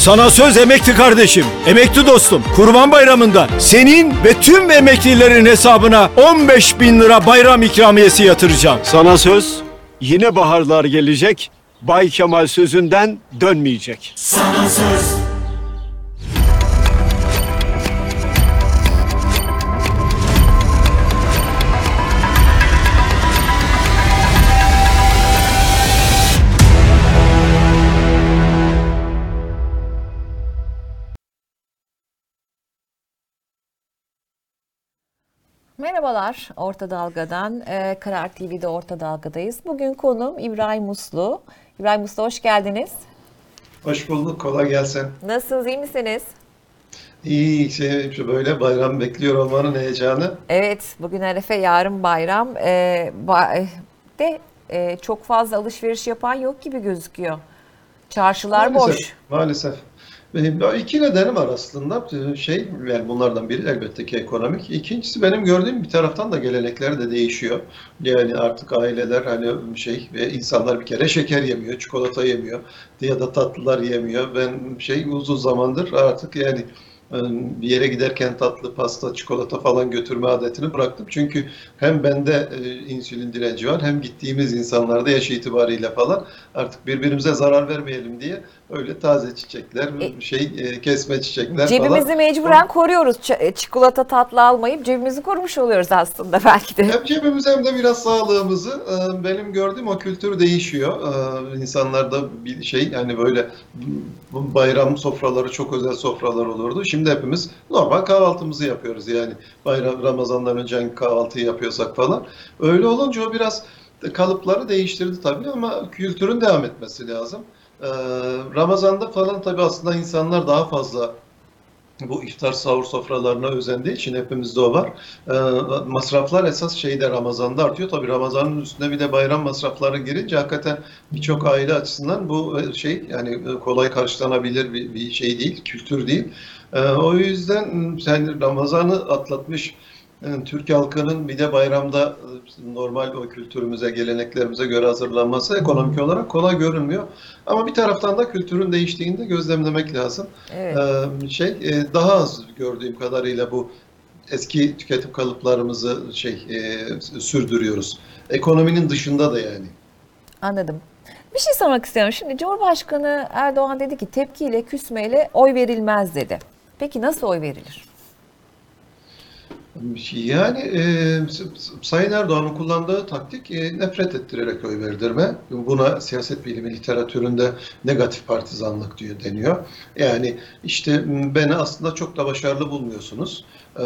Sana söz emekli kardeşim, emekli dostum. Kurban Bayramı'nda senin ve tüm emeklilerin hesabına 15 bin lira bayram ikramiyesi yatıracağım. Sana söz yine baharlar gelecek. Bay Kemal sözünden dönmeyecek. Merhabalar Orta Dalga'dan. Ee, Karar TV'de Orta Dalga'dayız. Bugün konuğum İbrahim Uslu. İbrahim Uslu hoş geldiniz. Hoş bulduk, kolay gelsin. Nasılsınız, iyi misiniz? İyi, şey, böyle bayram bekliyor olmanın heyecanı. Evet, bugün Arefe, yarın bayram. Ee, ba- de e, çok fazla alışveriş yapan yok gibi gözüküyor. Çarşılar Maalesef, boş. Maalesef. İki nedenim var aslında. Şey, yani bunlardan biri elbette ki ekonomik. İkincisi benim gördüğüm bir taraftan da gelenekler de değişiyor. Yani artık aileler hani şey ve insanlar bir kere şeker yemiyor, çikolata yemiyor ya da tatlılar yemiyor. Ben şey uzun zamandır artık yani e, bir yere giderken tatlı, pasta, çikolata falan götürme adetini bıraktım. Çünkü hem bende e, insülin direnci var hem gittiğimiz insanlarda yaş itibariyle falan artık birbirimize zarar vermeyelim diye öyle taze çiçekler, E- şey e, kesme çiçekler Cebimizi falan. mecburen koruyoruz. Ç- e, çikolata tatlı almayıp cebimizi korumuş oluyoruz aslında belki de. Hem cebimiz hem de biraz sağlığımızı e, benim gördüğüm o kültür değişiyor. İnsanlarda bir şey yani böyle bayram sofraları çok özel sofralar olurdu. Şimdi hepimiz normal kahvaltımızı yapıyoruz yani bayram Ramazan'dan önce kahvaltıyı yapıyorsak falan. Öyle olunca o biraz kalıpları değiştirdi tabii ama kültürün devam etmesi lazım. E, Ramazan'da falan tabii aslında insanlar daha fazla bu iftar sahur sofralarına özendiği için hepimizde o var. Ee, masraflar esas şeyde Ramazan'da artıyor. Tabii Ramazan'ın üstüne bir de bayram masrafları girince hakikaten birçok aile açısından bu e, şey yani e, kolay karşılanabilir bir, şey değil, kültür değil. Ee, o yüzden sen Ramazan'ı atlatmış e, Türk halkının bir de bayramda e, normal o kültürümüze, geleneklerimize göre hazırlanması ekonomik olarak kolay görünmüyor. Ama bir taraftan da kültürün değiştiğini de gözlemlemek lazım. Evet. Ee, şey e, daha az gördüğüm kadarıyla bu eski tüketim kalıplarımızı şey e, sürdürüyoruz. Ekonominin dışında da yani. Anladım. Bir şey sormak istiyorum. Şimdi Cumhurbaşkanı Erdoğan dedi ki tepkiyle, küsmeyle oy verilmez dedi. Peki nasıl oy verilir? Yani e, Sayın Erdoğan'ın kullandığı taktik e, nefret ettirerek oy verdirme. Buna siyaset bilimi literatüründe negatif partizanlık diyor deniyor. Yani işte beni aslında çok da başarılı bulmuyorsunuz. Ee,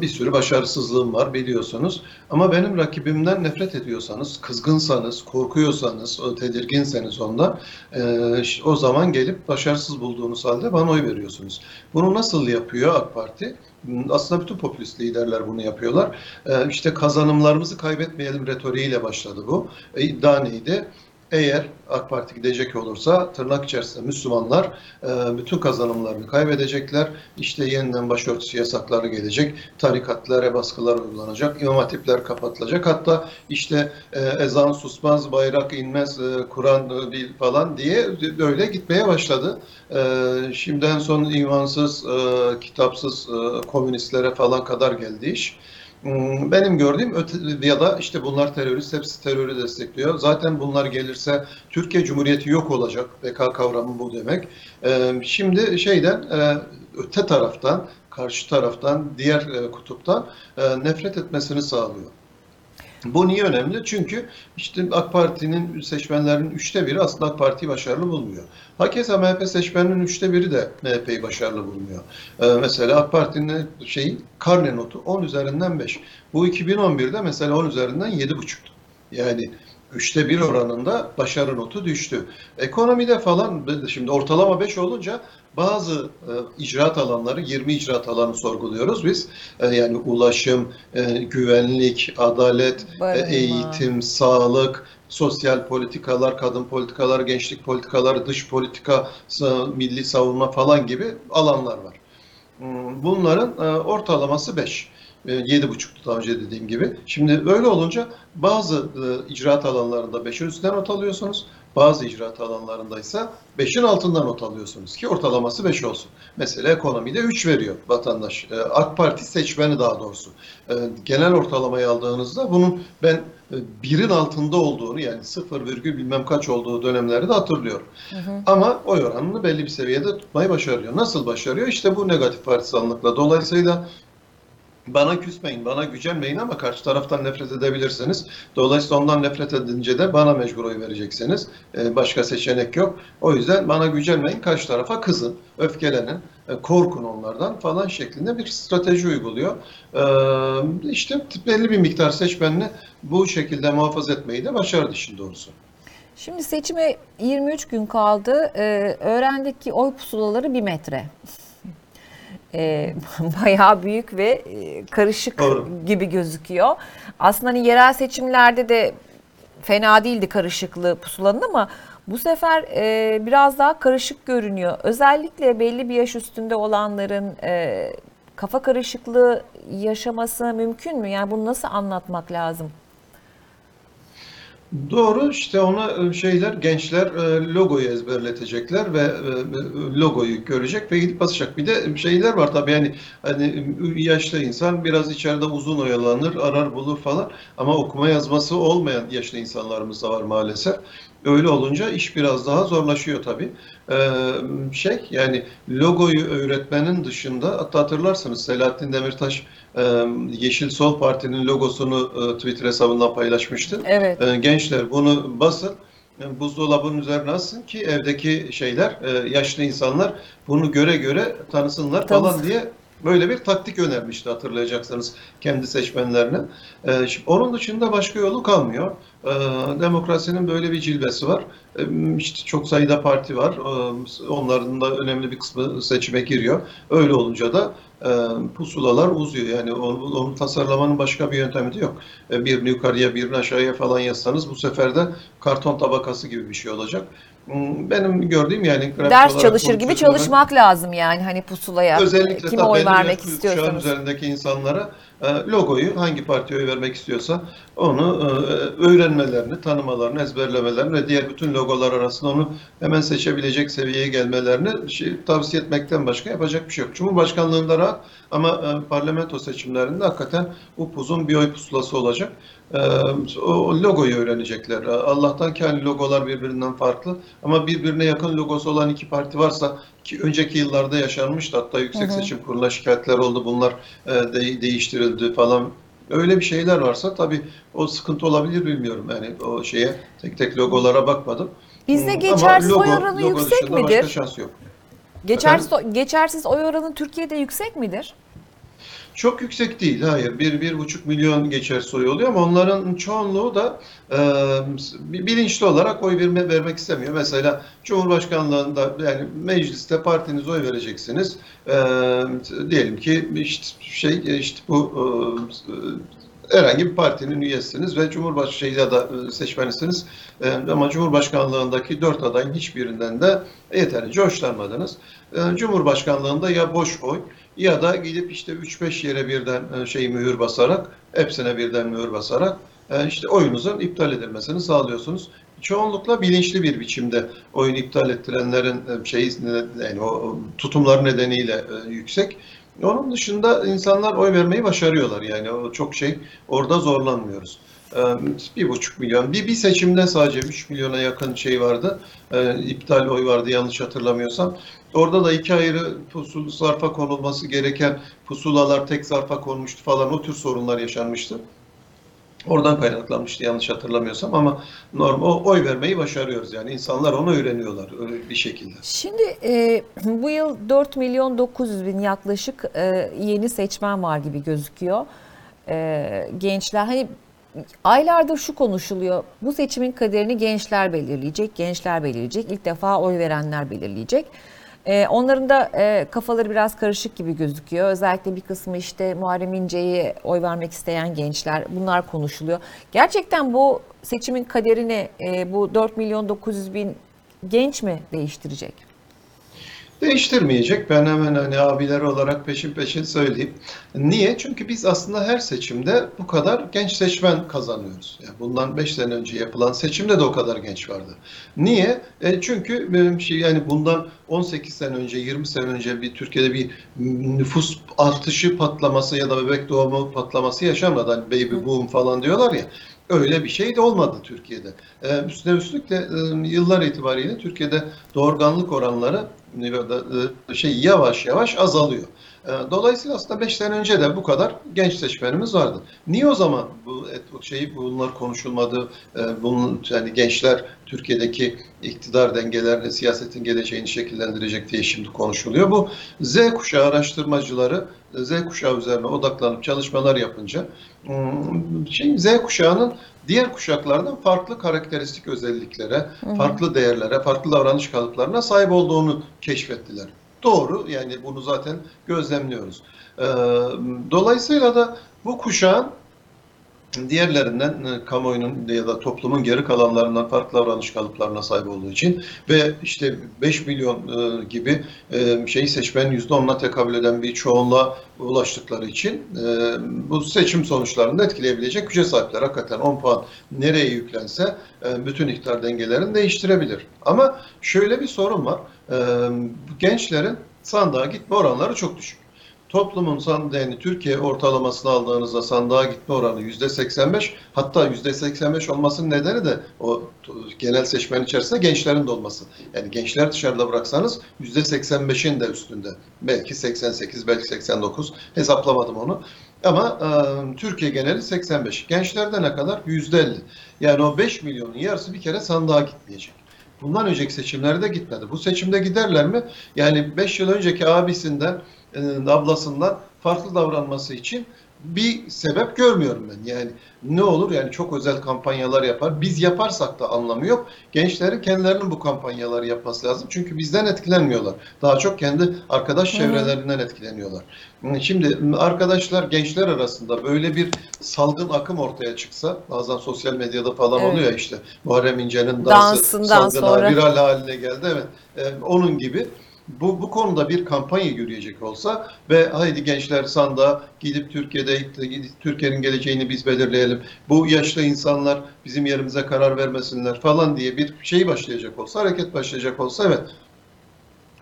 Bir sürü başarısızlığım var biliyorsunuz. Ama benim rakibimden nefret ediyorsanız, kızgınsanız, korkuyorsanız, tedirginseniz onda e, o zaman gelip başarısız bulduğunuz halde bana oy veriyorsunuz. Bunu nasıl yapıyor AK Parti? Aslında bütün popülist liderler bunu yapıyorlar. Ee, işte kazanımlarımızı kaybetmeyelim retoriğiyle başladı bu. E, iddia neydi? Eğer AK Parti gidecek olursa tırnak içerisinde Müslümanlar e, bütün kazanımlarını kaybedecekler. İşte yeniden başörtüsü yasakları gelecek. Tarikatlara baskılar uygulanacak. İmam hatipler kapatılacak. Hatta işte e, ezan susmaz, bayrak inmez, e, Kur'an e, değil falan diye böyle gitmeye başladı. Ee, şimdi en son imansız, e, kitapsız e, komünistlere falan kadar geldi iş. Hmm, Benim gördüğüm öte, ya da işte bunlar terörist, hepsi terörü destekliyor. Zaten bunlar gelirse Türkiye Cumhuriyeti yok olacak. BK kavramı bu demek. Ee, şimdi şeyden, e, öte taraftan, karşı taraftan, diğer e, kutuptan e, nefret etmesini sağlıyor. Bu niye önemli? Çünkü işte AK Parti'nin seçmenlerinin üçte biri aslında AK Parti'yi başarılı bulmuyor. Hakeza MHP seçmeninin üçte biri de MHP'yi başarılı bulmuyor. Ee, mesela AK Parti'nin şeyi karne notu 10 üzerinden 5. Bu 2011'de mesela 10 üzerinden 7,5'tu. Yani üçte bir oranında başarı notu düştü. Ekonomide falan şimdi ortalama 5 olunca bazı e, icraat alanları 20 icraat alanı sorguluyoruz biz. E, yani ulaşım, e, güvenlik, adalet, e, eğitim, sağlık, sosyal politikalar, kadın politikalar, gençlik politikaları, dış politika, milli savunma falan gibi alanlar var. Hmm, Bunların e, ortalaması 5. 7,5'tu daha önce dediğim gibi. Şimdi öyle olunca bazı e, icraat alanlarında 5'in üstünden not alıyorsunuz. Bazı icraat alanlarındaysa 5'in altında not alıyorsunuz ki ortalaması 5 olsun. Mesela ekonomide 3 veriyor vatandaş. Ee, AK Parti seçmeni daha doğrusu. Ee, Genel ortalamayı aldığınızda bunun ben e, birin altında olduğunu yani 0 virgül bilmem kaç olduğu dönemleri de hatırlıyorum. Ama oy oranını belli bir seviyede tutmayı başarıyor. Nasıl başarıyor? İşte bu negatif partizanlıkla. Dolayısıyla bana küsmeyin, bana gücenmeyin ama karşı taraftan nefret edebilirsiniz. Dolayısıyla ondan nefret edince de bana mecbur oy vereceksiniz. Ee, başka seçenek yok. O yüzden bana gücenmeyin, karşı tarafa kızın, öfkelenin, e, korkun onlardan falan şeklinde bir strateji uyguluyor. Ee, işte belli bir miktar seçmenini bu şekilde muhafaza etmeyi de başardı işin doğrusu. Şimdi seçime 23 gün kaldı. Ee, öğrendik ki oy pusulaları bir metre. Ee, bayağı büyük ve e, karışık Doğru. gibi gözüküyor. Aslında hani yerel seçimlerde de fena değildi karışıklığı pusulanın ama bu sefer e, biraz daha karışık görünüyor. Özellikle belli bir yaş üstünde olanların e, kafa karışıklığı yaşaması mümkün mü? Yani bunu nasıl anlatmak lazım? Doğru işte ona e, şeyler gençler e, logoyu ezberletecekler ve e, logoyu görecek ve gidip basacak. Bir de şeyler var tabii yani hani yaşlı insan biraz içeride uzun oyalanır, arar bulur falan ama okuma yazması olmayan yaşlı insanlarımız da var maalesef. Öyle olunca iş biraz daha zorlaşıyor tabii. Ee, şey yani logoyu öğretmenin dışında hatta hatırlarsanız Selahattin Demirtaş Yeşil Sol Parti'nin logosunu Twitter hesabından paylaşmıştı. Evet. Gençler bunu basın, e, buzdolabının üzerine asın ki evdeki şeyler, yaşlı insanlar bunu göre göre tanısınlar falan Tanısın. diye böyle bir taktik önermişti hatırlayacaksınız kendi seçmenlerine. Şimdi onun dışında başka yolu kalmıyor. Demokrasinin böyle bir cilvesi var. İşte çok sayıda parti var. Onların da önemli bir kısmı seçime giriyor. Öyle olunca da pusulalar uzuyor. Yani onu, onu tasarlamanın başka bir yöntemi de yok. E, Birini yukarıya, birini aşağıya falan yazsanız bu sefer de karton tabakası gibi bir şey olacak. Benim gördüğüm yani Ders çalışır gibi çalışmak lazım yani hani pusulaya Özellikle kime oy vermek istiyorsanız. üzerindeki insanlara e, logoyu hangi partiye oy vermek istiyorsa onu e, öğrenmelerini, tanımalarını, ezberlemelerini ve diğer bütün logolar arasında onu hemen seçebilecek seviyeye gelmelerini tavsiye etmekten başka yapacak bir şey yok. Cumhurbaşkanlığında rahat ama e, parlamento seçimlerinde hakikaten upuzun bir oy pusulası olacak. O logoyu öğrenecekler. Allah'tan ki hani logolar birbirinden farklı ama birbirine yakın logosu olan iki parti varsa ki önceki yıllarda yaşanmıştı hatta Yüksek Hı hı. Seçim Kurulu'na şikayetler oldu bunlar de- değiştirildi falan. Öyle bir şeyler varsa tabii o sıkıntı olabilir bilmiyorum yani o şeye tek tek logolara bakmadım. Bizde Hmm, geçersiz ama oy oranı yüksek midir? Başka şans yok. Geçersiz, geçersiz oy oranı Türkiye'de yüksek midir? Çok yüksek değil, hayır. Bir, bir buçuk milyon geçer soy oluyor ama onların çoğunluğu da e, bilinçli olarak oy verme, vermek istemiyor. Mesela Cumhurbaşkanlığında yani mecliste partiniz oy vereceksiniz. E, diyelim ki işte şey işte bu e, herhangi bir partinin üyesiniz ve Cumhurbaşkanı şey ya da e, seçmenisiniz. E, ama Cumhurbaşkanlığındaki dört adayın hiçbirinden de yeterince hoşlanmadınız. E, Cumhurbaşkanlığında ya boş oy ya da gidip işte 3-5 yere birden şey mühür basarak, hepsine birden mühür basarak işte oyunuzun iptal edilmesini sağlıyorsunuz. Çoğunlukla bilinçli bir biçimde oyunu iptal ettirenlerin şeyi yani o tutumları nedeniyle yüksek. Onun dışında insanlar oy vermeyi başarıyorlar yani o çok şey orada zorlanmıyoruz. E, Bir buçuk milyon, bir, bir seçimde sadece 3 milyona yakın şey vardı, e, iptal oy vardı yanlış hatırlamıyorsam. Orada da iki ayrı pusul zarfa konulması gereken pusulalar tek zarfa konmuştu falan o tür sorunlar yaşanmıştı. Oradan kaynaklanmıştı yanlış hatırlamıyorsam ama normal o oy vermeyi başarıyoruz yani insanlar onu öğreniyorlar bir şekilde. Şimdi e, bu yıl 4 milyon 900 bin yaklaşık e, yeni seçmen var gibi gözüküyor. E, gençler hani aylardır şu konuşuluyor. Bu seçimin kaderini gençler belirleyecek, gençler belirleyecek. İlk defa oy verenler belirleyecek. E, onların da e, kafaları biraz karışık gibi gözüküyor. Özellikle bir kısmı işte Muharrem İnce'ye oy vermek isteyen gençler bunlar konuşuluyor. Gerçekten bu seçimin kaderini e, bu 4 milyon 900 bin genç mi değiştirecek? Değiştirmeyecek. Ben hemen hani abiler olarak peşin peşin söyleyeyim. Niye? Çünkü biz aslında her seçimde bu kadar genç seçmen kazanıyoruz. Yani bundan 5 sene önce yapılan seçimde de o kadar genç vardı. Niye? E çünkü şey yani bundan 18 sene önce, 20 sene önce bir Türkiye'de bir nüfus artışı patlaması ya da bebek doğumu patlaması yaşanmadı. Hani baby boom falan diyorlar ya. Öyle bir şey de olmadı Türkiye'de. Ee, üstüne üstlük de e, yıllar itibariyle Türkiye'de doğurganlık oranları e, şey yavaş yavaş azalıyor. E, Dolayısıyla aslında 5 sene önce de bu kadar genç seçmenimiz vardı. Niye o zaman bu et- bu şey bunlar konuşulmadı? E, Bunun yani gençler Türkiye'deki iktidar dengelerini, siyasetin geleceğini şekillendirecek diye şimdi konuşuluyor. Bu Z kuşağı araştırmacıları Z kuşağı üzerine odaklanıp çalışmalar yapınca hmm, şey Z kuşağının diğer kuşaklardan farklı karakteristik özelliklere, farklı değerlere, farklı davranış kalıplarına sahip olduğunu keşfettiler. Doğru, yani bunu zaten gözlemliyoruz. Ee, Dolayısıyla da bu kuşağın diğerlerinden e, kamuoyunun ya da toplumun geri kalanlarından farklı davranış kalıplarına sahip olduğu için ve işte 5 milyon e, gibi e, şeyi seçmenin %10'una tekabül eden bir çoğunluğa ulaştıkları için bu seçim sonuçlarını etkileyebilecek güce sahipler. Hakikaten 10 puan nereye yüklense bütün iktidar dengelerini değiştirebilir. Ama şöyle bir sorun var. E, gençlerin sandığa gitme oranları çok düşük. Toplumun sandığını Türkiye ortalamasını aldığınızda sandığa gitme oranı yüzde 85 hatta yüzde 85 olmasının nedeni de o genel seçmen içerisinde gençlerin de olması. Yani gençler dışarıda bıraksanız yüzde 85'in de üstünde. Belki 88 belki 89 hesaplamadım onu. Ama e, Türkiye geneli 85. Gençlerde ne kadar? Yüzde 50. Yani o 5 milyonun yarısı bir kere sandığa gitmeyecek. Bundan önceki seçimlerde gitmedi. Bu seçimde giderler mi? Yani 5 yıl önceki abisinden, e, ablasından farklı davranması için bir sebep görmüyorum ben. Yani ne olur yani çok özel kampanyalar yapar. Biz yaparsak da anlamı yok. Gençlerin kendilerinin bu kampanyaları yapması lazım. Çünkü bizden etkilenmiyorlar. Daha çok kendi arkadaş çevrelerinden etkileniyorlar. Şimdi arkadaşlar gençler arasında böyle bir salgın akım ortaya çıksa bazen sosyal medyada falan Evet. oluyor işte Muharrem İnce'nin dansı Dansından salgına sonra. viral haline geldi evet. Ee, onun gibi bu, bu konuda bir kampanya yürüyecek olsa ve haydi gençler sandığa gidip Türkiye'de Türkiye'nin geleceğini biz belirleyelim. Bu yaşlı insanlar bizim yerimize karar vermesinler falan diye bir şey başlayacak olsa, hareket başlayacak olsa evet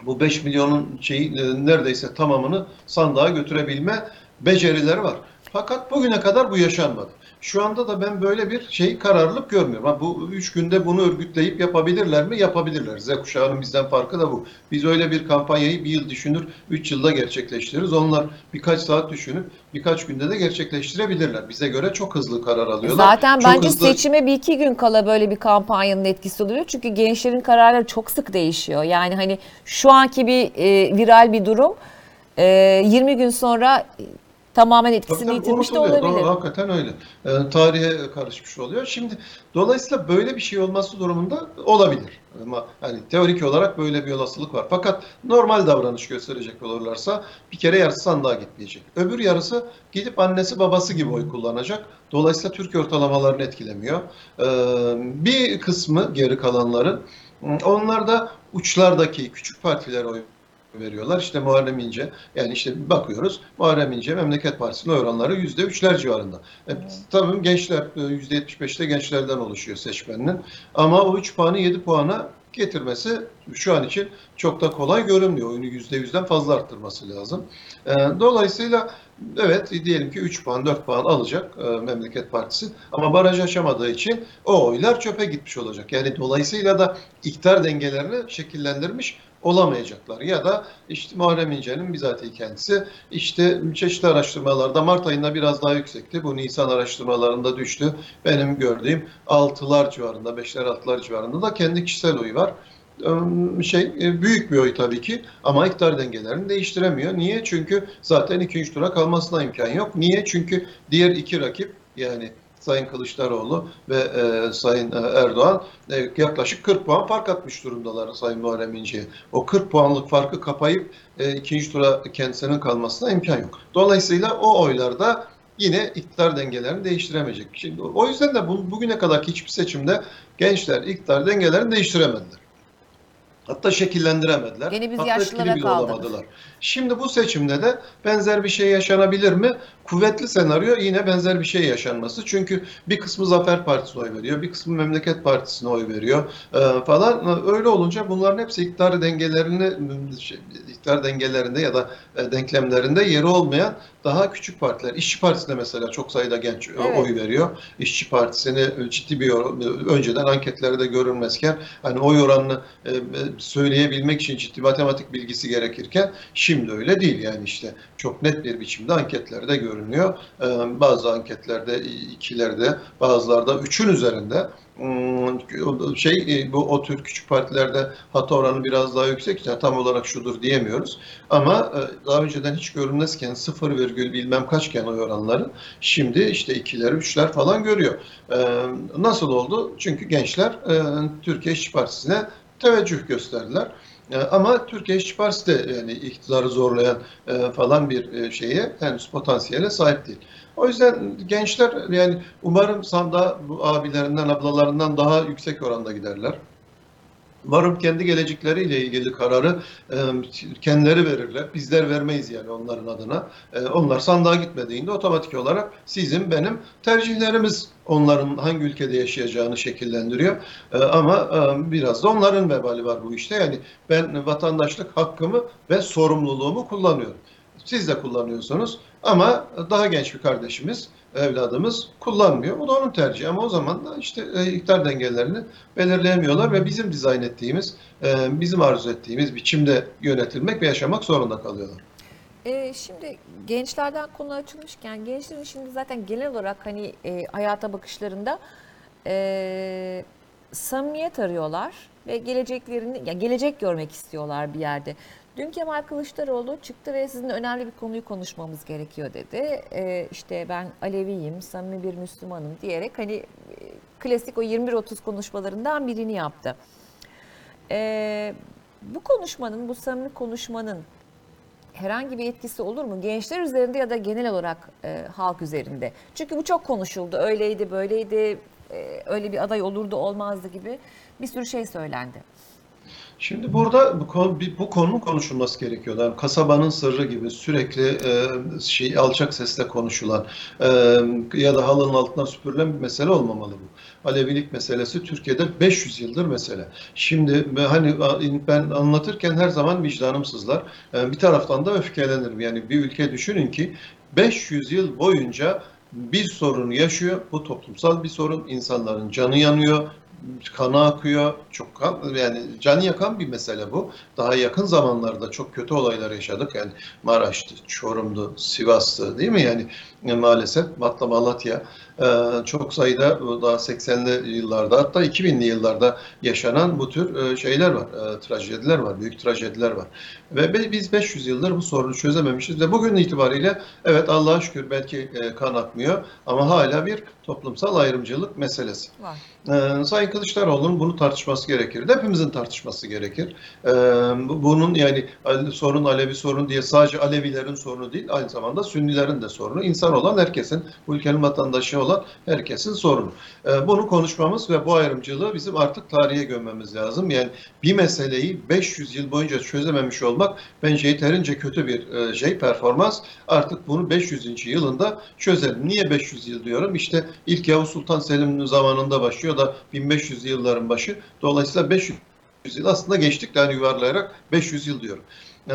bu 5 milyonun şeyi e, neredeyse tamamını sandığa götürebilme becerileri var. Fakat bugüne kadar bu yaşanmadı. Şu anda da ben böyle bir şey kararlılık görmüyorum. Ha, bu üç günde bunu örgütleyip yapabilirler mi? Yapabilirler. Z kuşağının bizden farkı da bu. Biz öyle bir kampanyayı bir yıl düşünür, üç yılda gerçekleştiririz. Onlar birkaç saat düşünüp birkaç günde de gerçekleştirebilirler. Bize göre çok hızlı karar alıyorlar. Zaten Çok bence hızlı- seçime bir iki gün kala böyle bir kampanyanın etkisi oluyor. Çünkü gençlerin kararları çok sık değişiyor. Yani hani şu anki bir e, viral bir durum e, 20 gün sonra tamamen etkisini Tabii tabii, yitirmiş de olabilir. Doğru, hakikaten öyle. Ee, tarihe karışmış oluyor. Şimdi dolayısıyla böyle bir şey olması durumunda olabilir. Ama hani teorik olarak böyle bir olasılık var. Fakat normal davranış gösterecek olurlarsa bir kere yarısı sandığa gitmeyecek. Öbür yarısı gidip annesi babası gibi oy kullanacak. Dolayısıyla Türkiye ortalamalarını etkilemiyor. Ee, bir kısmı geri kalanların onlar da uçlardaki küçük partilere oy veriyorlar. İşte Muharrem İnce. Yani işte bakıyoruz Muharrem İnce Memleket Partisi'nin oranları yüzde üçler civarında. E, tabii gençler e, yüzde yetmiş beşte gençlerden oluşuyor seçmeninin. Ama o 3 puanı 7 puana getirmesi şu an için çok da kolay görünmüyor. Oyunu yüzde yüzden fazla arttırması lazım. E, Dolayısıyla evet diyelim ki 3 puan 4 puan alacak e, Memleket Partisi ama baraj aşamadığı için o oylar çöpe gitmiş olacak. Yani dolayısıyla da iktidar dengelerini şekillendirmiş olamayacaklar. Ya da işte Muharrem İnce'nin bizatihi kendisi işte çeşitli araştırmalarda Mart ayında biraz daha yüksekti. Bu Nisan araştırmalarında düştü. Benim gördüğüm 6'lar civarında, 5'ler 6'lar civarında da kendi kişisel oyu var. Şey e, büyük bir oy tabii ki ama iktidar dengelerini değiştiremiyor. Niye? Çünkü zaten 2-3 tura kalmasına imkan yok. Niye? Çünkü diğer iki rakip yani Sayın Kılıçdaroğlu ve e, Sayın e, Erdoğan e, yaklaşık 40 puan fark atmış durumdalar Sayın Muharrem İnce'ye. O 40 puanlık farkı kapayıp e, ikinci tura kendisinin kalmasına imkan yok. Dolayısıyla o oylarda yine iktidar dengelerini değiştiremeyecek. Şimdi o yüzden de bu, bugüne kadar hiçbir seçimde gençler iktidar dengelerini değiştiremediler. Hatta şekillendiremediler. Gene biz Hatta yaşlılara etkili bile kaldık. olamadılar. Şimdi bu seçimde de benzer bir şey yaşanabilir mi? Kuvvetli senaryo yine benzer bir şey yaşanması. Çünkü bir kısmı Zafer Partisi'ne oy veriyor, bir kısmı Memleket Partisi'ne oy veriyor e, falan. Öyle olunca bunların hepsi iktidar dengelerini, şey, iktidar dengelerinde ya da e, denklemlerinde yeri olmayan daha küçük partiler. İşçi Partisi'ne mesela çok sayıda genç e, Evet. oy veriyor. İşçi Partisi'ni ciddi bir önceden anketlerde görünmezken hani oy oranını e, söyleyebilmek için ciddi matematik bilgisi gerekirken şimdi öyle değil yani işte çok net bir biçimde anketlerde görünüyor. E, bazı anketlerde ikilerde bazılarda üçün üzerinde Hmm, şey e, bu o tür küçük partilerde hata oranı biraz daha yüksek yani tam olarak şudur diyemiyoruz ama e, daha önceden hiç görünmezken 0 virgül bilmem kaçken oy oranları şimdi işte ikiler üçler falan görüyor. E, Nasıl oldu? Çünkü gençler e, Türkiye İşçi Partisi'ne teveccüh gösterdiler. E, Ama Türkiye İşçi Partisi de yani iktidarı zorlayan e, falan bir e, şeye henüz potansiyele sahip değil. O yüzden gençler yani umarım sandığa bu abilerinden, ablalarından daha yüksek oranda giderler. Umarım kendi gelecekleriyle ilgili kararı e, kendileri verirler. Bizler vermeyiz yani onların adına. E, onlar sandığa gitmediğinde otomatik olarak sizin, benim tercihlerimiz onların hangi ülkede yaşayacağını şekillendiriyor. E, ama biraz da onların vebali var bu işte. Yani ben vatandaşlık hakkımı ve sorumluluğumu kullanıyorum. Siz de kullanıyorsunuz ama daha genç bir kardeşimiz, evladımız kullanmıyor. Bu da onun tercihi ama o zaman da işte e, iktidar dengelerini belirleyemiyorlar ve bizim dizayn ettiğimiz, e, bizim arzu ettiğimiz biçimde yönetilmek ve yaşamak zorunda kalıyorlar. Ee, şimdi gençlerden konu açılmışken gençlerin şimdi zaten genel olarak hani e, hayata bakışlarında e, samimiyet arıyorlar ve geleceklerini ya gelecek görmek istiyorlar bir yerde. Dün Kemal Kılıçdaroğlu çıktı ve sizinle önemli bir konuyu konuşmamız gerekiyor dedi. E, işte ben Aleviyim, samimi bir Müslümanım diyerek hani e, klasik o 21-30 konuşmalarından birini yaptı. E, bu konuşmanın, bu samimi konuşmanın herhangi bir etkisi olur mu? Gençler üzerinde ya da genel olarak e, halk üzerinde. Çünkü bu çok konuşuldu. Öyleydi, böyleydi, e, öyle bir aday olurdu, olmazdı gibi bir sürü şey söylendi. Şimdi burada bu, konu, bu konunun konuşulması gerekiyor. Yani kasabanın sırrı gibi sürekli e, şey alçak sesle konuşulan e, ya da halının altına süpürülen bir mesele olmamalı bu. Alevilik meselesi Türkiye'de 500 yıldır mesele. Şimdi ben- hani ben anlatırken her zaman vicdanım sızlar. E, bir taraftan da öfkelenirim. Yani bir ülke düşünün ki 500 yıl boyunca bir sorunu yaşıyor. Bu toplumsal bir sorun. İnsanların canı yanıyor, kanı akıyor. Çok kan, yani canı yakan bir mesele bu. Daha yakın zamanlarda çok kötü olaylar yaşadık. Yani Maraş'tı, Çorum'du, Sivas'tı değil mi? Yani maalesef Malatya çok sayıda daha 80'li yıllarda hatta 2000'li yıllarda yaşanan bu tür e, şeyler var. e, Trajediler var, büyük trajediler var. Ve biz 500 yıldır bu sorunu çözememişiz ve bugün itibariyle evet Allah'a şükür belki e, kan akmıyor ama hala bir toplumsal ayrımcılık meselesi. Var. Ee, Sayın Kılıçdaroğlu'nun bunu tartışması gerekir. Hepimizin tartışması gerekir. Ee, bu- bunun yani sorun Alevi sorun diye sadece Alevilerin sorunu değil, aynı zamanda Sünnilerin de sorunu. İnsan olan herkesin, bu ülkenin vatandaşı olan herkesin sorunu. Ee, bunu konuşmamız ve bu ayrımcılığı bizim artık tarihe gömmemiz lazım. Yani bir meseleyi 500 yıl boyunca çözememiş olmak bence yeterince kötü bir e, şey, performans. Artık bunu 500. yılında çözelim. Niye 500 yıl diyorum? İşte ilk Yavuz Sultan Selim zamanında başlıyor da 1500 yılların başı. Dolayısıyla 500 yıl aslında geçtik yani yuvarlayarak 500 yıl diyorum. Ee,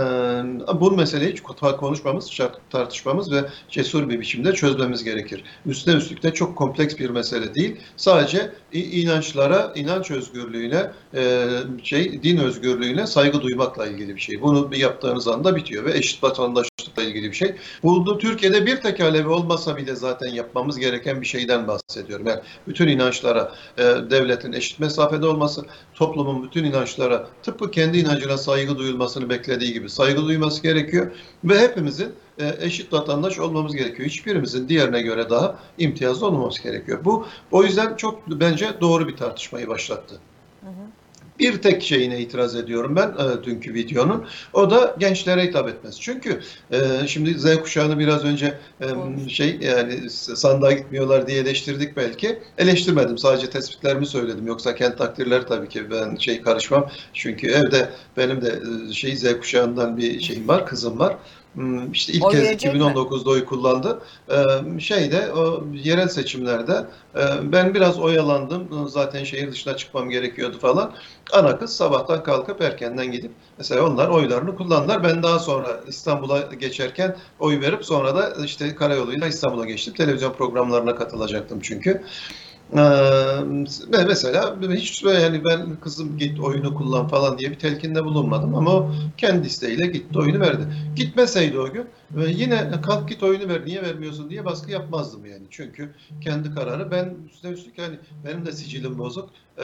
bu meseleyi konuşmamız, şart- tartışmamız ve cesur bir biçimde çözmemiz gerekir. Üstüne üstlük de çok kompleks bir mesele değil. Sadece inançlara, inanç özgürlüğüne, e, şey din özgürlüğüne saygı duymakla ilgili bir şey. Bunu bir yaptığınız anda bitiyor ve eşit vatandaşlıkla ilgili bir şey. Bu Türkiye'de bir tek Alevi olmasa bile zaten yapmamız gereken bir şeyden bahsediyorum. Yani bütün inançlara e, devletin eşit mesafede olması, toplumun bütün inançlara tıpkı kendi inancına saygı duyulmasını beklediği gibi saygı duyması gerekiyor ve hepimizin e, eşit vatandaş olmamız gerekiyor. Hiçbirimizin diğerine göre daha imtiyazlı olmaması gerekiyor. Bu o yüzden çok bence doğru bir tartışmayı başlattı. Bir tek şeyine itiraz ediyorum ben e, dünkü videonun. O da gençlere hitap etmez. Çünkü e, şimdi Z kuşağını biraz önce e, şey yani sandığa gitmiyorlar diye eleştirdik belki. Eleştirmedim. Sadece tespitlerimi söyledim. Yoksa kendi takdirleri tabii ki ben şey karışmam. Çünkü evde benim de e, şey Z kuşağından bir şeyim var, kızım var. Hmm, İşte ilk Oy kez verecek mi? 2019'da oy kullandı. Ee, şeyde o yerel seçimlerde e, ben biraz oyalandım. Zaten şehir dışına çıkmam gerekiyordu falan. Ana kız sabahtan kalkıp erkenden gidip mesela onlar oylarını kullandılar. Ben daha sonra İstanbul'a geçerken oy verip sonra da işte karayoluyla İstanbul'a geçtim. Televizyon programlarına katılacaktım çünkü. Ee, mesela hiç böyle yani ben kızım git oyunu kullan falan diye bir telkinde bulunmadım ama o kendi isteğiyle gitti oyunu verdi. Gitmeseydi o gün ve yine kalk git oyunu ver niye vermiyorsun diye baskı yapmazdım yani. Çünkü kendi kararı ben üstüne üstlük yani benim de sicilim bozuk. Ee,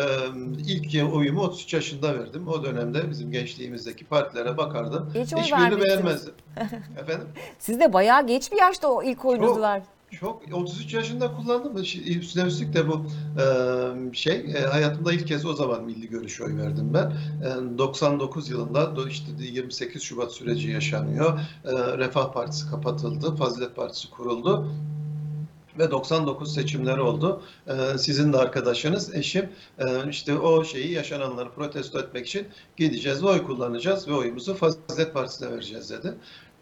ilk oyumu 33 yaşında verdim. O dönemde bizim gençliğimizdeki partilere bakardım. Oy Hiçbirini beğenmezdim. Efendim? Siz de bayağı geç bir yaşta o ilk oyunuzu Çok. Çok 33 yaşında kullandım. Üstüne üstlük de bu e, şey e, hayatımda ilk kez o zaman milli görüş oy verdim ben. E, 99 yılında işte 28 Şubat süreci yaşanıyor. E, Refah Partisi kapatıldı. Fazilet Partisi kuruldu. Ve 99 seçimleri oldu. E, sizin de arkadaşınız, eşim e, işte o şeyi yaşananları protesto etmek için gideceğiz oy kullanacağız ve oyumuzu Fazilet Partisi'ne vereceğiz dedi.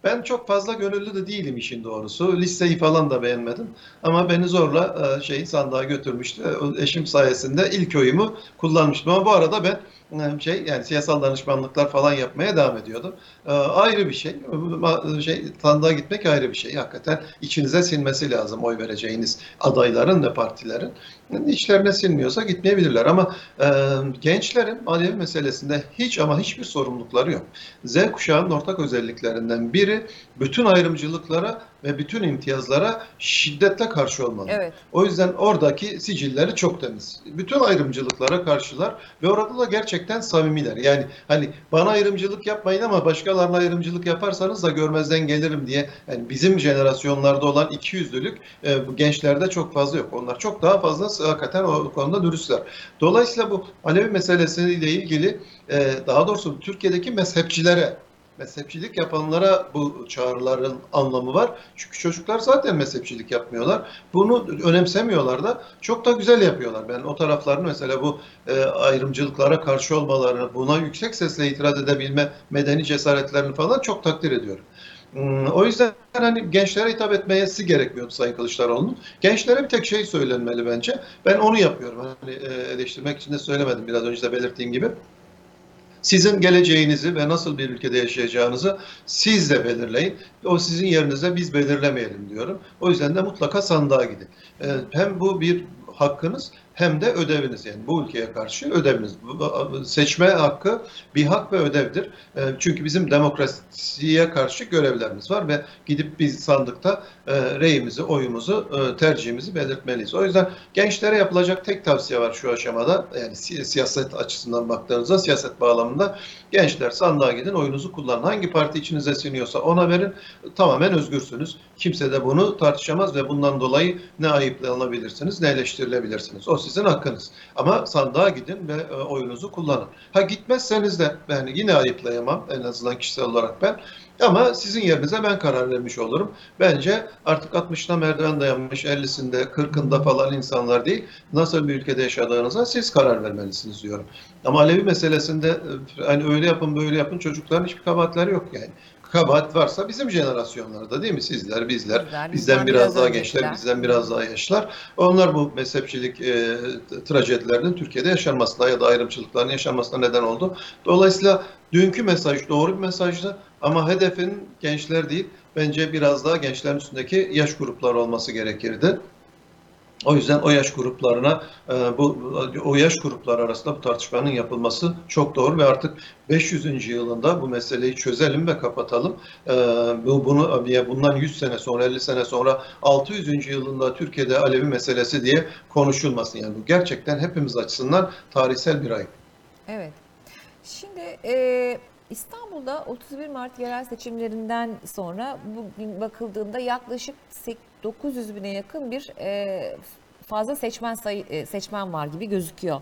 Ben çok fazla gönüllü de değilim işin doğrusu. Listeyi falan da beğenmedim. Ama beni zorla e, şey sandığa götürmüştü. O Eşim sayesinde ilk oyumu kullanmıştım. Ama bu arada ben e, şey yani siyasal danışmanlıklar falan yapmaya devam ediyordum. E, ayrı bir şey. Şey sandığa gitmek ayrı bir şey. Hakikaten içinize sinmesi lazım oy vereceğiniz adayların ve partilerin. İçlerine sinmiyorsa gitmeyebilirler ama e, gençlerin Alevi meselesinde hiç ama hiçbir sorumlulukları yok. Z kuşağının ortak özelliklerinden biri bütün ayrımcılıklara ve bütün imtiyazlara şiddetle karşı olmalı. Evet. O yüzden oradaki sicilleri çok temiz. Bütün ayrımcılıklara karşılar ve orada da gerçekten samimiler. Yani hani bana ayrımcılık yapmayın ama başkalarına ayrımcılık yaparsanız da görmezden gelirim diye yani bizim jenerasyonlarda olan ikiyüzlülük e, bu gençlerde çok fazla yok. Onlar çok daha fazla hakikaten o konuda dürüstler. Dolayısıyla bu Alevi meselesiyle ilgili e, daha doğrusu Türkiye'deki mezhepçilere mezhepçilik yapanlara bu çağrıların anlamı var. Çünkü çocuklar zaten mezhepçilik yapmıyorlar. Bunu önemsemiyorlar da çok da güzel yapıyorlar. Ben o taraflarını mesela bu e, ayrımcılıklara karşı olmalarını, buna yüksek sesle itiraz edebilme medeni cesaretlerini falan çok takdir ediyorum. Hmm, O yüzden hani gençlere hitap etmesi gerekmiyordu Sayın Kılıçdaroğlu'nun. Gençlere bir tek şey söylenmeli bence. Ben onu yapıyorum. Hani e, eleştirmek için de söylemedim biraz önce de belirttiğim gibi. Sizin geleceğinizi ve nasıl bir ülkede yaşayacağınızı siz de belirleyin. O sizin yerinize biz belirlemeyelim diyorum. O yüzden de mutlaka sandığa gidin. Ee, Hem bu bir hakkınız hem de ödeviniz yani bu ülkeye karşı ödeviniz. Seçme hakkı bir hak ve ödevdir. Ee, Çünkü bizim demokrasiye karşı görevlerimiz var ve gidip biz sandıkta e, reyimizi, oyumuzu, e, tercihimizi belirtmeliyiz. O yüzden gençlere yapılacak tek tavsiye var şu aşamada. Yani si- siyaset açısından baktığınızda, siyaset bağlamında gençler sandığa gidin, oyunuzu kullanın. Hangi parti içinize siniyorsa ona verin. Tamamen özgürsünüz. Kimse de bunu tartışamaz ve bundan dolayı ne ayıplanabilirsiniz ne eleştirilebilirsiniz. O sizin hakkınız. Ama sandığa gidin ve e, oyunuzu kullanın. Ha gitmezseniz de yani yine ayıplayamam en azından kişisel olarak ben. Ama sizin yerinize ben karar vermiş olurum. Bence artık 60'ına merdiven dayanmış, 50'sinde, 40'ında falan insanlar değil, nasıl bir ülkede yaşadığınıza siz karar vermelisiniz diyorum. Ama Alevi meselesinde hani öyle yapın böyle yapın çocukların hiçbir kabahatleri yok yani. Kabahat varsa bizim jenerasyonlarda değil mi? Sizler, bizler, Bizler, bizden biraz daha öncekiler. gençler, bizden biraz daha yaşlar. Onlar bu mezhepçilik e, trajedilerinin Türkiye'de yaşanmasına ya da ayrımcılıkların yaşanmasına neden oldu. Dolayısıyla dünkü mesaj doğru bir mesajdı ama hedefin gençler değil, bence biraz daha gençlerin üstündeki yaş grupları olması gerekirdi. O yüzden o yaş gruplarına e, bu o yaş grupları arasında bu tartışmanın yapılması çok doğru ve artık 500. yılında bu meseleyi çözelim ve kapatalım. E, Bu bunu ya bundan 100 sene sonra 50 sene sonra 600. yılında Türkiye'de Alevi meselesi diye konuşulmasın. Yani bu gerçekten hepimiz açısından tarihsel bir ayıp. Evet. Şimdi e, İstanbul'da 31 Mart yerel seçimlerinden sonra bugün bakıldığında yaklaşık 900 bine yakın bir e, fazla seçmen sayı e, seçmen var gibi gözüküyor.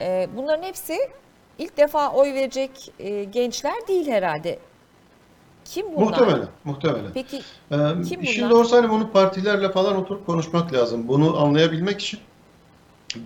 E, bunların hepsi ilk defa oy verecek e, gençler değil herhalde. Kim bunlar? Muhtemelen, muhtemelen. Peki Ee, Kim bunlar? doğrusu hani bunu partilerle falan oturup konuşmak lazım. Bunu anlayabilmek için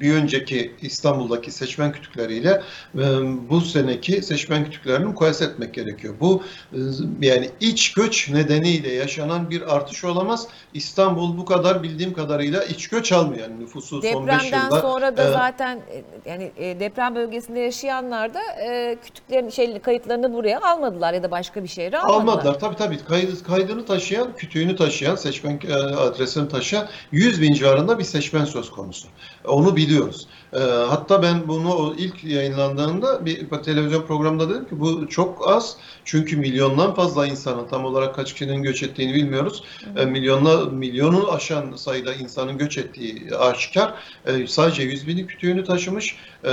bir önceki İstanbul'daki seçmen kütükleriyle e, bu seneki seçmen kütüklerini mukayese etmek gerekiyor. Bu e, yani iç göç nedeniyle yaşanan bir artış olamaz. İstanbul bu kadar bildiğim kadarıyla iç göç almıyor. Yani nüfusu son 5 depremden yılda sonra da e, zaten yani deprem bölgesinde yaşayanlar da e, kütüklerin şey kayıtlarını buraya almadılar ya da başka bir şehre almadılar. Almadılar. Tabii tabii. Kaydı, kaydını taşıyan, kütüğünü taşıyan, seçmen adresini taşıyan 100 bin civarında bir seçmen söz konusu. Onu biliyoruz. E, hatta ben bunu ilk yayınlandığında bir televizyon programında dedim ki bu çok az. Çünkü milyondan fazla insanın tam olarak kaç kişinin göç ettiğini bilmiyoruz. E, milyonla milyonu aşan sayıda insanın göç ettiği aşikar. E, sadece 100 bini kütüğünü taşımış. E,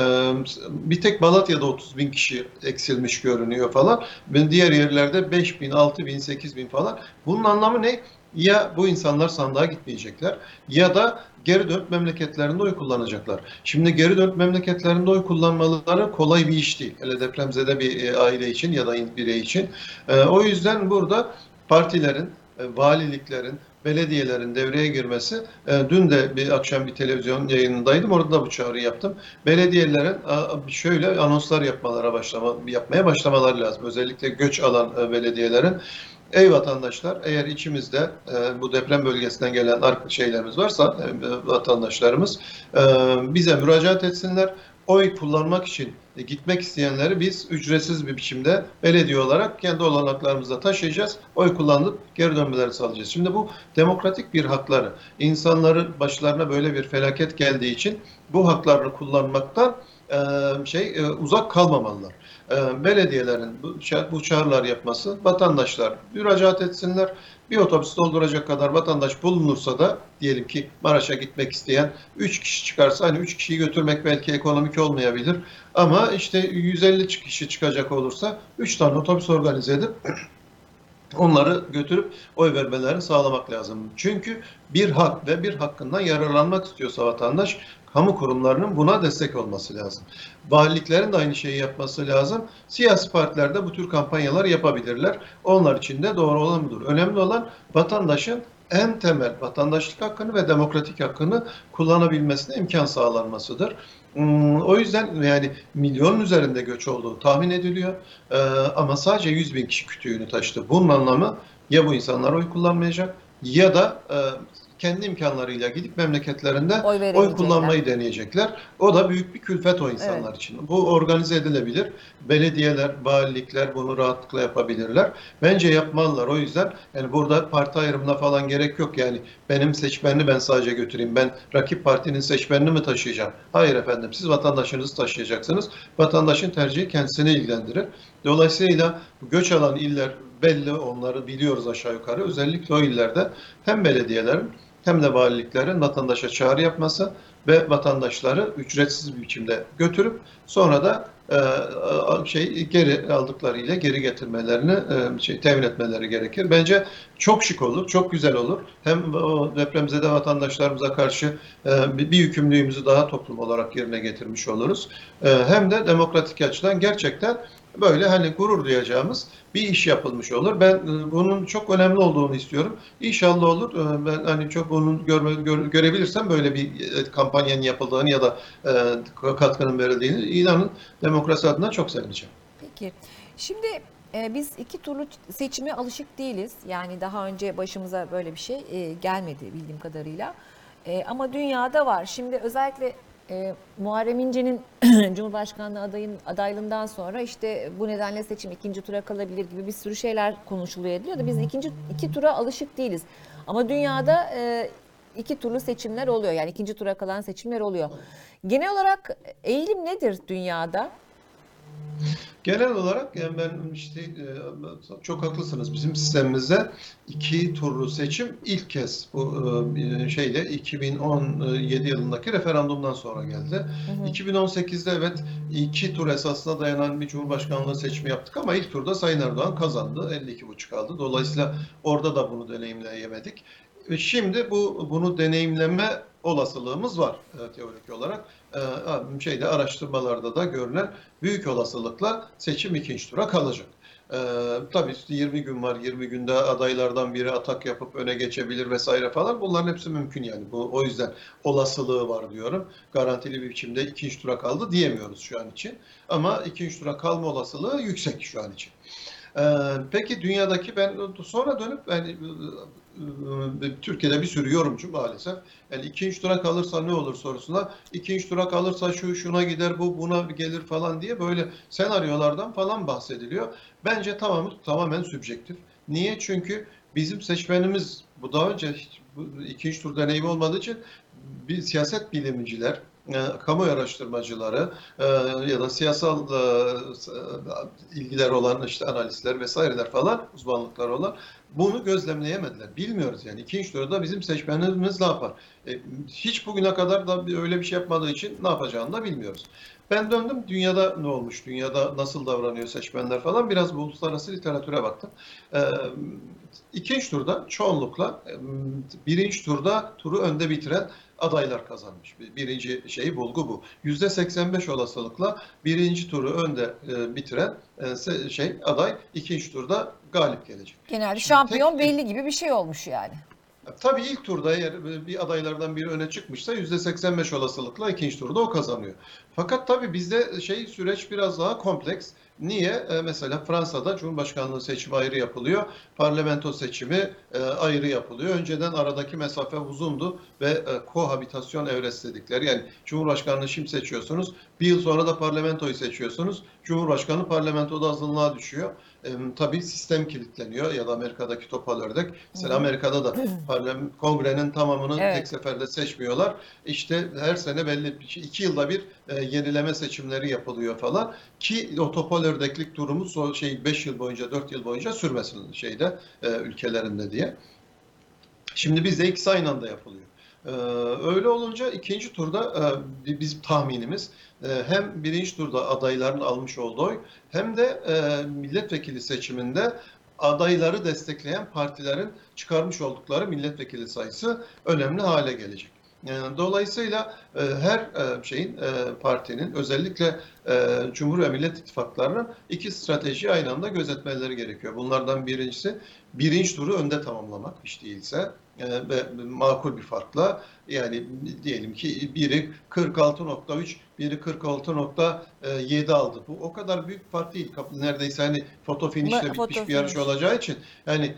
bir tek Malatya'da 30 bin kişi eksilmiş görünüyor falan. Diğer yerlerde 5 bin, 6 bin, 8 bin falan. Bunun anlamı ne? Ya bu insanlar sandığa gitmeyecekler ya da geri dönüp memleketlerinde oy kullanacaklar. Şimdi geri dönüp memleketlerinde oy kullanmaları kolay bir iş değil. Hele depremzede bir e, aile için ya da birey için. E, o yüzden burada partilerin, e, valiliklerin, belediyelerin devreye girmesi. dün de bir akşam bir televizyon yayınındaydım. Orada da bu çağrıyı yaptım. Belediyelerin şöyle anonslar yapmalara başlama, yapmaya başlamaları lazım. Özellikle göç alan belediyelerin. Ey vatandaşlar, eğer içimizde e, bu deprem bölgesinden gelen şeylerimiz varsa, e, vatandaşlarımız e, bize müracaat etsinler. Oy kullanmak için e, gitmek isteyenleri biz ücretsiz bir biçimde belediye olarak kendi olanaklarımızda taşıyacağız. Oy kullanıp geri dönmelerini sağlayacağız. Şimdi bu demokratik bir hakları. İnsanların başlarına böyle bir felaket geldiği için bu haklarını kullanmaktan e, şey e, uzak kalmamalılar. E, belediyelerin bu, bu çağrılar yapması, vatandaşlar müracaat etsinler. Bir otobüs dolduracak kadar vatandaş bulunursa da diyelim ki Maraş'a gitmek isteyen 3 kişi çıkarsa hani 3 kişiyi götürmek belki ekonomik olmayabilir ama işte 150 kişi çıkacak olursa 3 tane otobüs organize edip onları götürüp oy vermelerini sağlamak lazım. Çünkü bir hak ve bir hakkından yararlanmak istiyorsa vatandaş kamu kurumlarının buna destek olması lazım. Valiliklerin de aynı şeyi yapması lazım. Siyasi partiler de bu tür kampanyalar yapabilirler. Onlar için de doğru olan budur. Önemli olan vatandaşın en temel vatandaşlık hakkını ve demokratik hakkını kullanabilmesine imkan sağlanmasıdır. Hmm, O yüzden yani milyonun üzerinde göç olduğu tahmin ediliyor. Ee, ama sadece 100 bin kişi kütüğünü taşıdı. Bunun anlamı ya bu insanlar oy kullanmayacak ya da e, kendi imkanlarıyla gidip memleketlerinde Oy oy kullanmayı deneyecekler. O da büyük bir külfet o insanlar için. Bu organize edilebilir. Belediyeler, valilikler bunu rahatlıkla yapabilirler. Bence yapmalılar. O yüzden yani burada parti ayrımına falan gerek yok. Yani benim seçmenini ben sadece götüreyim. Ben rakip partinin seçmenini mi taşıyacağım? Hayır efendim. Siz vatandaşınızı taşıyacaksınız. Vatandaşın tercihi kendisini ilgilendirir. Dolayısıyla göç alan iller belli. Onları biliyoruz aşağı yukarı. Özellikle o illerde hem belediyelerin hem de valiliklerin vatandaşa çağrı yapması ve vatandaşları ücretsiz bir biçimde götürüp sonra da e, şey geri aldıklarıyla geri getirmelerini e, şey temin etmeleri gerekir. Bence çok şık olur, çok güzel olur. Hem o depremzede vatandaşlarımıza karşı e, bir yükümlülüğümüzü daha toplum olarak yerine getirmiş oluruz. Hem de demokratik açıdan gerçekten böyle hani gurur duyacağımız bir iş yapılmış olur. Ben e, bunun çok önemli olduğunu istiyorum. İnşallah olur. E, Ben hani çok bunun görme, gö- görebilirsem böyle bir e, kampanyanın yapıldığını ya da e, katkının verildiğini inanın demokrasi adına çok sevineceğim. Peki. Şimdi biz iki turlu seçime alışık değiliz. Yani daha önce başımıza böyle bir şey gelmedi bildiğim kadarıyla. Ama dünyada var. Şimdi özellikle e, Muharrem İnce'nin Cumhurbaşkanlığı adayın, adaylığından sonra işte bu nedenle seçim ikinci tura kalabilir gibi bir sürü şeyler konuşuluyor ediliyor da biz ikinci iki tura alışık değiliz. Ama dünyada e, iki turlu seçimler oluyor. Yani ikinci tura kalan seçimler oluyor. Genel olarak eğilim nedir dünyada? Genel olarak yani ben işte e, çok haklısınız. Bizim sistemimizde iki turlu seçim ilk kez bu e, şeyle 2017 yılındaki referandumdan sonra geldi. 2018'de evet iki tur esasına dayanan bir cumhurbaşkanlığı seçimi yaptık ama ilk turda Sayın Erdoğan kazandı. 52,5 aldı. Dolayısıyla orada da bunu deneyimleyemedik. Ve Şimdi bu bunu deneyimleme olasılığımız var e, teorik olarak. E, şeyde araştırmalarda da görünen büyük olasılıkla seçim ikinci tura kalacak. Ee, tabii 20 gün var. 20 günde adaylardan biri atak yapıp öne geçebilir vesaire falan. Bunların hepsi mümkün yani. Bu o yüzden olasılığı var diyorum. Garantili bir biçimde ikinci tura kaldı diyemiyoruz şu an için. Ama ikinci tura kalma olasılığı yüksek şu an için. Ee, peki dünyadaki ben sonra dönüp yani e, Türkiye'de bir sürü yorumcu maalesef yani ikinci tura kalırsa ne olur sorusuna ikinci tura kalırsa şu şuna gider bu buna gelir falan diye böyle senaryolardan falan bahsediliyor. Bence tamamı tamamen sübjektif. Niye? Çünkü bizim seçmenimiz bu daha önce bu ikinci tur deneyimi olmadığı için bir siyaset bilimciler, e, kamu araştırmacıları e, ya da siyasal e, ilgiler olan işte analistler vesaireler falan uzmanlıklar olan bunu gözlemleyemediler. Bilmiyoruz yani. ikinci turda bizim seçmenlerimiz ne yapar? E, hiç bugüne kadar da öyle bir şey yapmadığı için ne yapacağını da bilmiyoruz. Ben döndüm dünyada ne olmuş, dünyada nasıl davranıyor seçmenler falan biraz bu uluslararası literatüre baktım. E, ikinci turda çoğunlukla e, birinci turda turu önde bitiren adaylar kazanmış. Birinci şeyi bulgu bu. Yüzde 85 olasılıkla birinci turu önde e, bitiren e, şey aday ikinci turda galip gelecek. Genelde Şimdi şampiyon tek- belli gibi bir şey olmuş yani. Tabii ilk turda eğer bir adaylardan biri öne çıkmışsa %85 olasılıkla ikinci turda o kazanıyor. Fakat tabii bizde şey süreç biraz daha kompleks. Niye? E, mesela Fransa'da Cumhurbaşkanlığı seçimi ayrı yapılıyor. Parlamento seçimi e, ayrı yapılıyor. Önceden aradaki mesafe uzundu ve e, kohabitasyon evresi dedikleri. Yani Cumhurbaşkanlığı şimdi seçiyorsunuz. Bir yıl sonra da parlamentoyu seçiyorsunuz. Cumhurbaşkanı parlamentoda azınlığa düşüyor. Tabii sistem kilitleniyor ya da Amerika'daki topal ördek. Mesela Amerika'da da parlament, kongrenin tamamını Evet. tek seferde seçmiyorlar. İşte her sene belli şey, iki yılda bir e, yenileme seçimleri yapılıyor falan ki o topal ördeklik durumu so, şey 5 yıl boyunca 4 yıl boyunca sürmesin şeyde e, ülkelerinde diye. Şimdi bizde ikisi aynı anda yapılıyor. Ee, öyle olunca ikinci turda e, bizim tahminimiz e, hem birinci turda adayların almış olduğu hem de e, milletvekili seçiminde adayları destekleyen partilerin çıkarmış oldukları milletvekili sayısı önemli hale gelecek. Dolayısıyla her şeyin partinin özellikle Cumhur ve Millet İttifaklarının iki strateji aynı anda gözetmeleri gerekiyor. Bunlardan birincisi birinci turu önde tamamlamak hiç değilse e, makul bir farkla yani diyelim ki biri 46.3 biri 46.7 aldı. Bu o kadar büyük fark değil. Neredeyse hani foto finişle bitmiş foto bir yarış olacağı için yani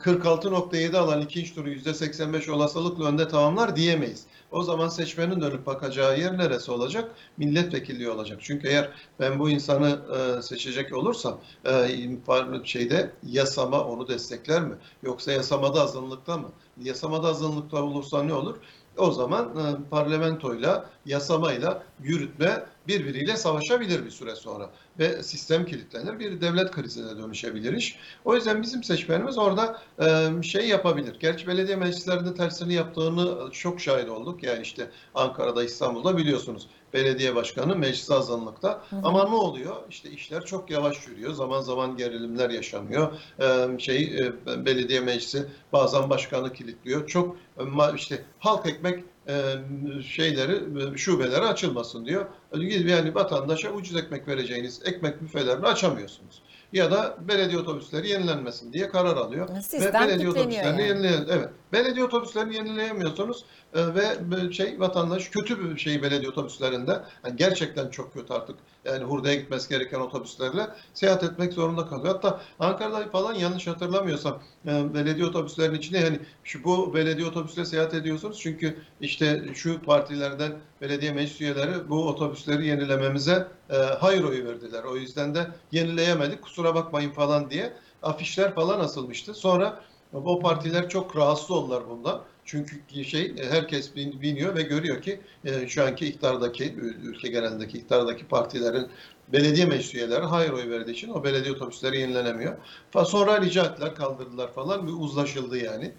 46.7 alan ikinci turu %85 olasılıkla önde tamamlar diyemeyiz. O zaman seçmenin dönüp bakacağı yer neresi olacak? Milletvekilliği olacak. Çünkü eğer ben bu insanı e, seçecek olursam e, şeyde yasama onu destekler mi? Yoksa yasamada azınlıkta mı? Yasamada azınlıkta olursa ne olur? O zaman e, parlamentoyla, yasamayla yürütme birbiriyle savaşabilir bir süre sonra ve sistem kilitlenir. Bir devlet krizine dönüşebilir iş. O yüzden bizim seçmenimiz orada e, şey yapabilir. Gerçi belediye meclislerinde tersini yaptığını çok şahit olduk. Yani işte Ankara'da, İstanbul'da biliyorsunuz belediye başkanı meclis azınlıkta. Ama ne oluyor? İşte işler çok yavaş yürüyor. Zaman zaman gerilimler yaşanıyor. E, şey e, belediye meclisi bazen başkanı kilitliyor. Çok e, işte halk ekmek şeyleri şubeleri açılmasın diyor. Yani vatandaşa ucuz ekmek vereceğiniz ekmek büfelerini açamıyorsunuz. Ya da belediye otobüsleri yenilenmesin diye karar alıyor. Sistem ve belediye otobüslerini yani. yenileyen evet. Belediye otobüslerini yenileyemiyorsunuz ve e, şey vatandaş kötü bir şey belediye otobüslerinde yani gerçekten çok kötü artık. Yani hurdaya gitmesi gereken otobüslerle seyahat etmek zorunda kalıyor. Hatta Ankara'da falan yanlış hatırlamıyorsam e, belediye otobüslerinin içine yani şu bu belediye otobüsle seyahat ediyorsunuz çünkü işte şu partilerden belediye meclis üyeleri bu otobüsleri yenilememize e, hayır oyu verdiler. O yüzden de yenileyemedik kusura bakmayın falan diye afişler falan asılmıştı. Sonra o partiler çok rahatsız oldular bundan. Çünkü şey herkes bin- biniyor ve görüyor ki e, şu anki iktidardaki ülke genelindeki iktidardaki partilerin belediye meclis üyeleri hayır oy verdiği için o belediye otobüsleri yenilenemiyor. Sonra rica ettiler, kaldırdılar falan ve uzlaşıldı yani.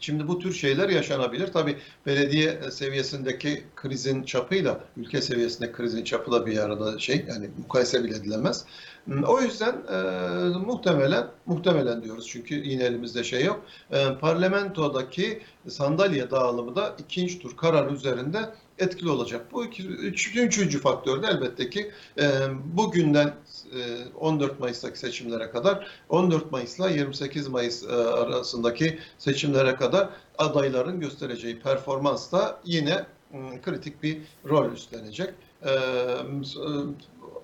Şimdi bu tür şeyler yaşanabilir. Tabii belediye seviyesindeki krizin çapıyla ülke seviyesindeki krizin çapı da bir arada şey yani mukayese bile edilemez. O yüzden e, muhtemelen, muhtemelen diyoruz çünkü yine elimizde şey yok. E, parlamentodaki sandalye dağılımı da ikinci tur karar üzerinde etkili olacak. Bu iki, üç, üçüncü faktör de elbette ki e, bugünden e, 14 Mayıs'taki seçimlere kadar 14 Mayıs'la 28 Mayıs e, arasındaki seçimlere kadar adayların göstereceği performans da yine kritik bir rol üstlenecek. E,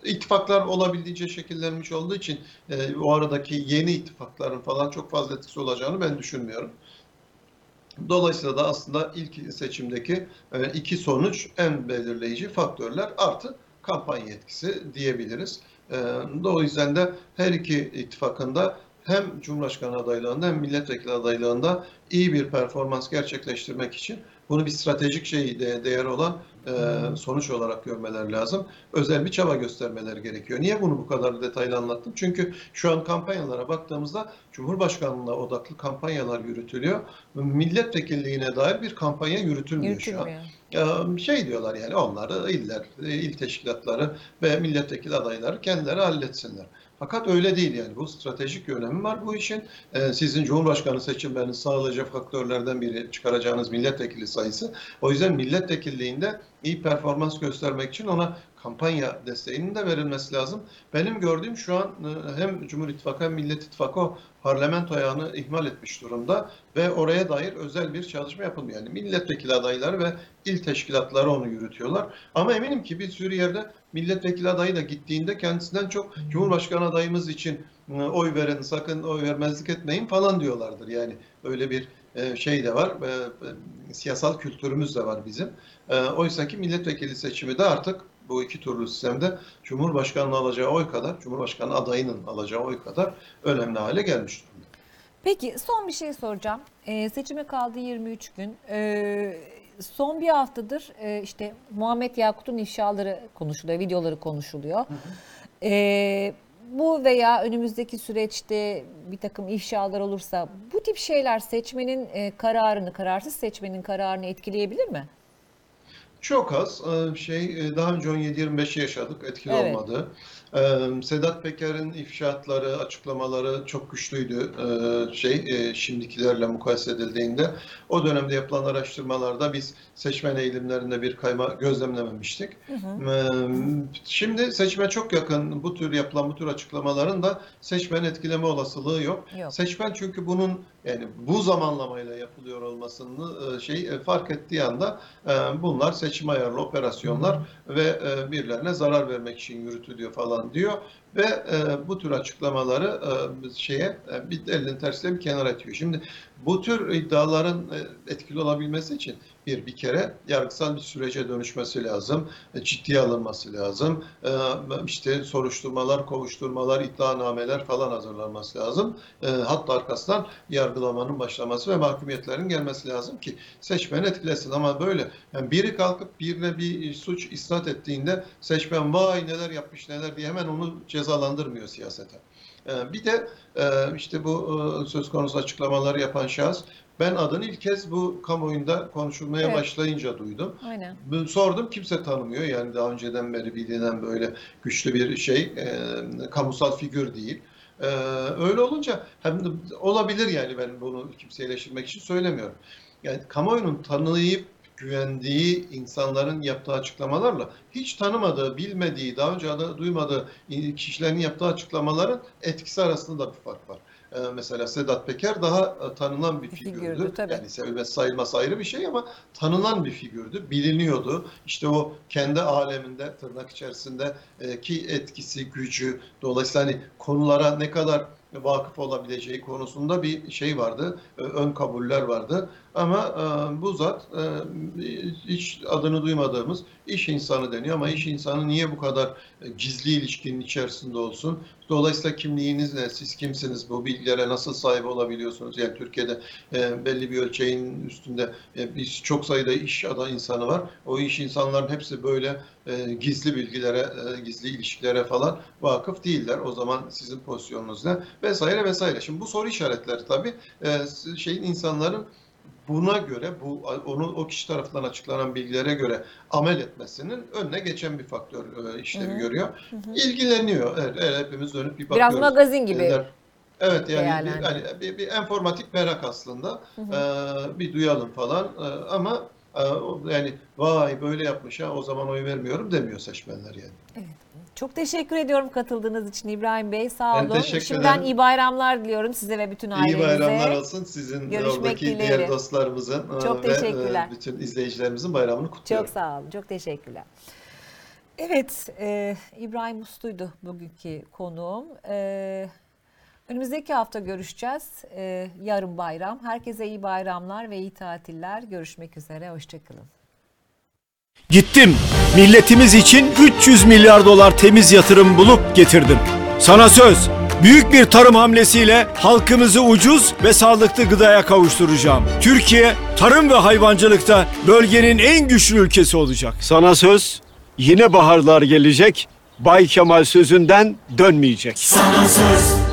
ittifaklar olabildiğince şekillenmiş olduğu için e, o aradaki yeni ittifakların falan çok fazla etkisi olacağını ben düşünmüyorum. Dolayısıyla da aslında ilk seçimdeki e, iki sonuç en belirleyici faktörler artı kampanya etkisi diyebiliriz. E, o yüzden de her iki ittifakında hem Cumhurbaşkanı adaylığında hem milletvekili adaylığında iyi bir performans gerçekleştirmek için bunu bir stratejik şey de, değeri olan e, sonuç olarak görmeler lazım. Özel bir çaba göstermeleri gerekiyor. Niye bunu bu kadar detaylı anlattım? Çünkü şu an kampanyalara baktığımızda Cumhurbaşkanlığına odaklı kampanyalar yürütülüyor. Milletvekilliğine dair bir kampanya yürütülmüyor, şu an. Yürütülmüyor. Şey diyorlar yani onları iller, il teşkilatları ve milletvekili adayları kendileri halletsinler. Fakat öyle değil yani bu stratejik önemi var bu işin. Ee, Sizin Cumhurbaşkanı seçimlerini sağlayacak faktörlerden biri çıkaracağınız milletvekili sayısı. O yüzden milletvekilliğinde iyi performans göstermek için ona kampanya desteğinin de verilmesi lazım. Benim gördüğüm şu an e, hem Cumhur İttifakı hem Millet İttifakı parlamento ayağını ihmal etmiş durumda ve oraya dair özel bir çalışma yapılmıyor. Yani milletvekili adayları ve il teşkilatları onu yürütüyorlar. Ama eminim ki bir sürü yerde milletvekili adayı da gittiğinde kendisinden çok Cumhurbaşkanı adayımız için e, oy verin, sakın oy vermezlik etmeyin falan diyorlardır. Yani öyle bir e, şey de var, siyasal kültürümüz de var bizim. Oysa ki milletvekili seçimi de artık bu iki turlu sistemde Cumhurbaşkanı'nın alacağı oy kadar, Cumhurbaşkanı adayının alacağı oy kadar önemli hale gelmiş durumda. Peki son bir şey soracağım. Ee, seçime kaldı 23 gün. Ee, son bir haftadır e, işte Muhammed Yakut'un ifşaları konuşuluyor, videoları konuşuluyor. Ee, bu veya önümüzdeki süreçte bir takım ifşalar olursa bu tip şeyler seçmenin e, kararını, kararsız seçmenin kararını etkileyebilir mi? Çok az. Ee, Şey e, daha önce 17-25 yaşadık etkili Evet. olmadı. Ee, Sedat Peker'in ifşaatları, açıklamaları çok güçlüydü. Ee, Şey e, şimdikilerle mukayese edildiğinde o dönemde yapılan araştırmalarda biz seçmen eğilimlerinde bir kayma gözlemlememiştik. Ee, Şimdi seçime çok yakın bu tür yapılan bu tür açıklamaların da seçmen etkileme olasılığı yok. Yok. Seçmen çünkü bunun yani bu zamanlamayla yapılıyor olmasını e, şey e, fark ettiği anda e, bunlar seçim ayarlı operasyonlar ve birilerine zarar vermek için yürütülüyor falan diyor ve bu tür açıklamaları şeye bir elinin tersiyle bir kenara atıyor. Şimdi bu tür iddiaların etkili olabilmesi için bir bir kere yargısal bir sürece dönüşmesi lazım, e, ciddiye alınması lazım. E, işte soruşturmalar, kovuşturmalar, iddianameler falan hazırlanması lazım. E, hatta arkasından yargılamanın başlaması ve mahkumiyetlerin gelmesi lazım ki seçmen etkilesin. Ama böyle yani biri kalkıp birine bir suç isnat ettiğinde seçmen vay neler yapmış neler diye hemen onu cezalandırmıyor siyasete. E, bir de işte bu söz konusu açıklamaları yapan şahıs ben adını ilk kez bu kamuoyunda konuşulmaya Evet. başlayınca duydum. Aynen. Sordum kimse tanımıyor yani daha önceden beri bilinen böyle güçlü bir şey e, kamusal figür değil. E, öyle olunca hem de olabilir yani ben bunu kimseyi eleştirmek için söylemiyorum. Yani kamuoyunun tanıyıp güvendiği insanların yaptığı açıklamalarla hiç tanımadığı, bilmediği, daha önce adı duymadığı kişilerin yaptığı açıklamaların etkisi arasında da bir fark var. Ee, mesela Sedat Peker daha e, tanınan bir figürdü. figürdü, tabii. Yani sevilmesi sayılması ayrı bir şey ama tanınan bir figürdü, biliniyordu. İşte o kendi aleminde tırnak içerisinde e, ki etkisi, gücü, dolayısıyla hani konulara ne kadar vakıf olabileceği konusunda bir şey vardı, e, ön kabuller vardı. Ama e, bu zat e, hiç adını duymadığımız iş insanı deniyor ama iş insanı niye bu kadar e, gizli ilişkinin içerisinde olsun? Dolayısıyla kimliğiniz ne? Siz kimsiniz? Bu bilgilere nasıl sahip olabiliyorsunuz? Yani Türkiye'de e, belli bir ölçeğin üstünde e, biz çok sayıda iş ada insanı var. O iş insanların hepsi böyle e, gizli bilgilere, e, gizli ilişkilere falan vakıf değiller. O zaman sizin pozisyonunuz ne? Vesaire vesaire. Şimdi bu soru işaretleri tabii e, şeyin insanların buna göre bu onu o kişi tarafından açıklanan bilgilere göre amel etmesinin önüne geçen bir faktör e, işlevi görüyor. İlgileniyor. Evet, evet, hepimiz dönüp bir bakıyoruz. Biraz magazin gibi. Dediler. Evet yani bir, değerlendir. hani bir, bir enformatik merak aslında. Ee, bir duyalım falan Ee, ama yani vay böyle yapmış ha o zaman oy vermiyorum demiyor seçmenler yani. Çok teşekkür ediyorum katıldığınız için İbrahim Bey. Sağ Ben olun. teşekkür Şimdiden iyi bayramlar diliyorum size ve bütün İyi ailenize. bayramlar olsun sizin Görüşmek oradaki dileğiyle. diğer dostlarımızın e, Çok ve teşekkürler. bütün izleyicilerimizin bayramını kutluyorum. Çok sağ olun. Çok teşekkürler. Evet, e, İbrahim Uslu'ydu bugünkü konuğum. E, önümüzdeki hafta görüşeceğiz. E, yarın bayram. Herkese iyi bayramlar ve iyi tatiller. Görüşmek üzere. Hoşçakalın. Gittim. Milletimiz için 300 milyar dolar temiz yatırım bulup getirdim. Sana söz. Büyük bir tarım hamlesiyle halkımızı ucuz ve sağlıklı gıdaya kavuşturacağım. Türkiye tarım ve hayvancılıkta bölgenin en güçlü ülkesi olacak. Sana söz. Yine baharlar gelecek. Bay Kemal sözünden dönmeyecek. Sana söz